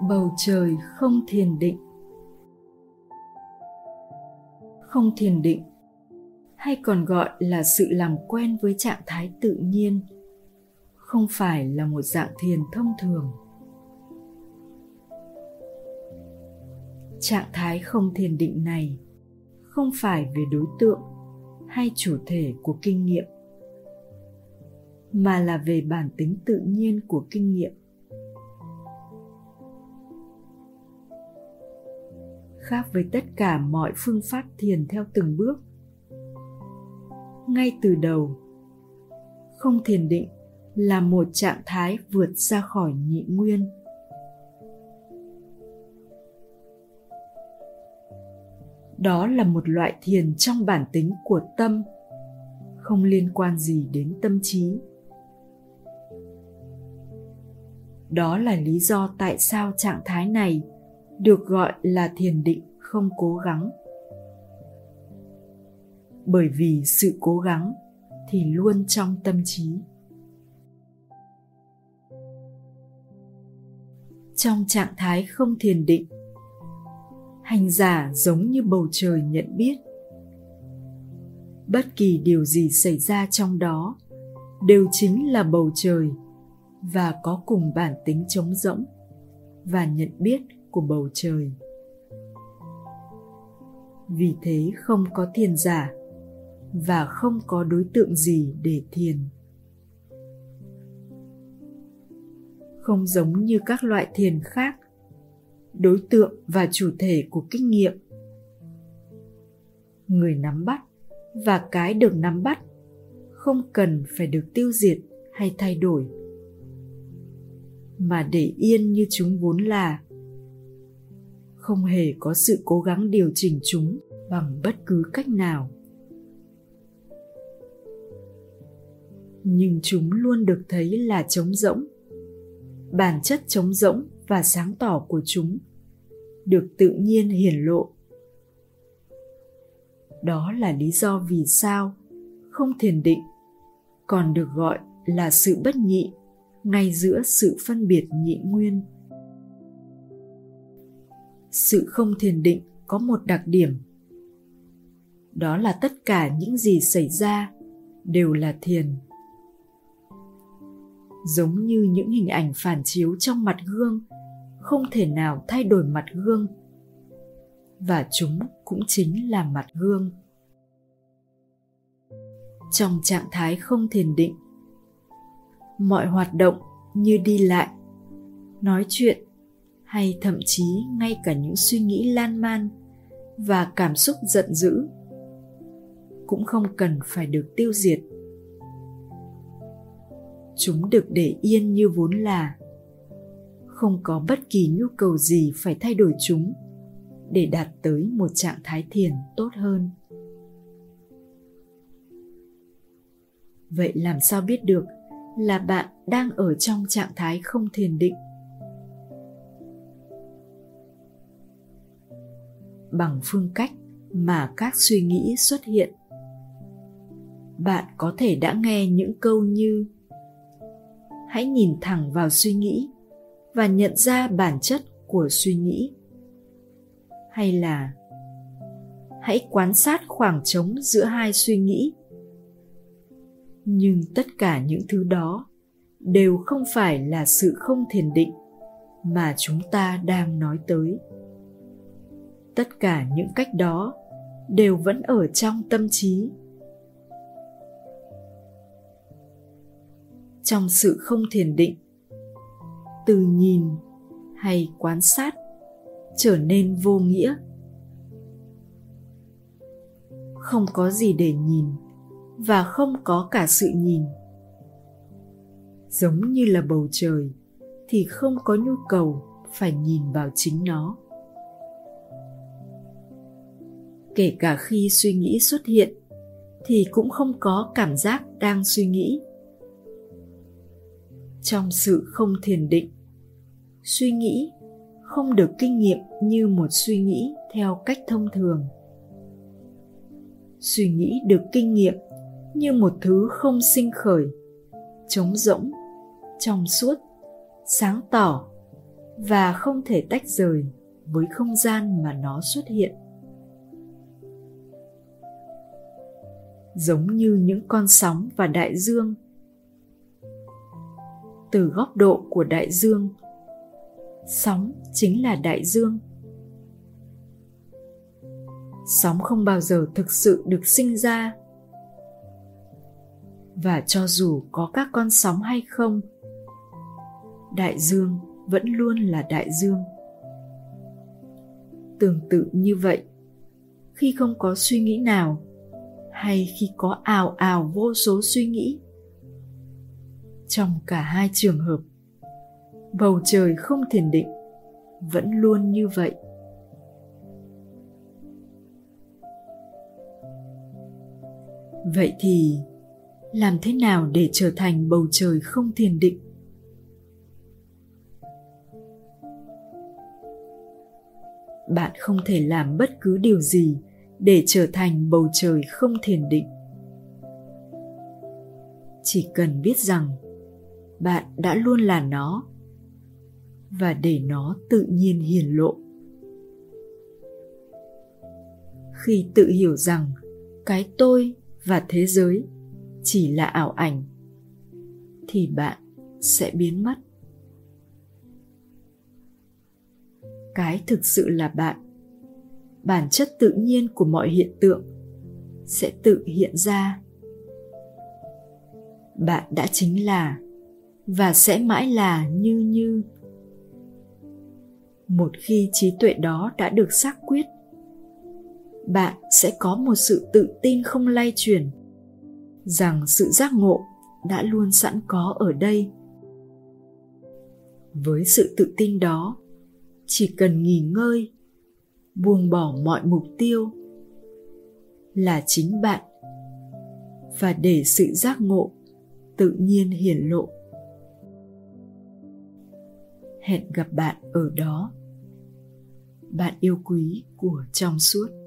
bầu trời không thiền định. Không thiền định, hay còn gọi là sự làm quen với trạng thái tự nhiên, không phải là một dạng thiền thông thường. Trạng thái không thiền định này không phải về đối tượng hay chủ thể của kinh nghiệm, mà là về bản tính tự nhiên của kinh nghiệm. Khác với tất cả mọi phương pháp thiền theo từng bước. Ngay từ đầu, không thiền định là một trạng thái vượt ra khỏi nhị nguyên. Đó là một loại thiền trong bản tính của tâm, không liên quan gì đến tâm trí. Đó là lý do tại sao trạng thái này được gọi là thiền định không cố gắng. Bởi vì sự cố gắng thì luôn trong tâm trí. Trong trạng thái không thiền định, hành giả giống như bầu trời nhận biết. Bất kỳ điều gì xảy ra trong đó đều chính là bầu trời và có cùng bản tính trống rỗng và nhận biết của bầu trời. Vì thế không có thiền giả và không có đối tượng gì để thiền. Không giống như các loại thiền khác, đối tượng và chủ thể của kinh nghiệm. Người nắm bắt và cái được nắm bắt không cần phải được tiêu diệt hay thay đổi, mà để yên như chúng vốn là không hề có sự cố gắng điều chỉnh chúng bằng bất cứ cách nào. Nhưng chúng luôn được thấy là trống rỗng. Bản chất trống rỗng và sáng tỏ của chúng được tự nhiên hiển lộ. Đó là lý do vì sao không thiền định còn được gọi là sự bất nhị ngay giữa sự phân biệt nhị nguyên sự không thiền định có một đặc điểm. Đó là tất cả những gì xảy ra đều là thiền. Giống như những hình ảnh phản chiếu trong mặt gương, không thể nào thay đổi mặt gương. Và chúng cũng chính là mặt gương. Trong trạng thái không thiền định, mọi hoạt động như đi lại, nói chuyện hay thậm chí ngay cả những suy nghĩ lan man và cảm xúc giận dữ cũng không cần phải được tiêu diệt. Chúng được để yên như vốn là. Không có bất kỳ nhu cầu gì phải thay đổi chúng để đạt tới một trạng thái thiền tốt hơn. Vậy làm sao biết được là bạn đang ở trong trạng thái không thiền định? Bằng phương cách mà các suy nghĩ xuất hiện. Bạn có thể đã nghe những câu như, hãy nhìn thẳng vào suy nghĩ và nhận ra bản chất của suy nghĩ. Hay là, hãy quan sát khoảng trống giữa hai suy nghĩ. Nhưng tất cả những thứ đó đều không phải là sự không thiền định mà chúng ta đang nói tới tất cả những cách đó đều vẫn ở trong tâm trí. Trong sự không thiền định, từ nhìn hay quan sát trở nên vô nghĩa. Không có gì để nhìn và không có cả sự nhìn. Giống như là bầu trời thì không có nhu cầu phải nhìn vào chính nó. Kể cả khi suy nghĩ xuất hiện, thì cũng không có cảm giác đang suy nghĩ. Trong sự không thiền định, suy nghĩ không được kinh nghiệm như một suy nghĩ theo cách thông thường. Suy nghĩ được kinh nghiệm như một thứ không sinh khởi, trống rỗng, trong suốt, sáng tỏ và không thể tách rời với không gian mà nó xuất hiện. Giống như những con sóng và đại dương. Từ góc độ của đại dương, sóng chính là đại dương. Sóng không bao giờ thực sự được sinh ra. Và cho dù có các con sóng hay không, đại dương vẫn luôn là đại dương. Tương tự như vậy, khi không có suy nghĩ nào hay khi có ào ào vô số suy nghĩ. Trong cả hai trường hợp, bầu trời không thiền định vẫn luôn như vậy. Vậy thì làm thế nào để trở thành bầu trời không thiền định? Bạn không thể làm bất cứ điều gì để trở thành bầu trời không thiền định. Chỉ cần biết rằng bạn đã luôn là nó và để nó tự nhiên hiển lộ. Khi tự hiểu rằng cái tôi và thế giới chỉ là ảo ảnh, thì bạn sẽ biến mất. Cái thực sự là bạn bản chất tự nhiên của mọi hiện tượng sẽ tự hiện ra. Bạn đã chính là và sẽ mãi là như như. Một khi trí tuệ đó đã được xác quyết, bạn sẽ có một sự tự tin không lay chuyển rằng sự giác ngộ đã luôn sẵn có ở đây. Với sự tự tin đó, chỉ cần nghỉ ngơi buông bỏ mọi mục tiêu là chính bạn và để sự giác ngộ tự nhiên hiển lộ. Hẹn gặp bạn ở đó. Bạn yêu quý của trong suốt.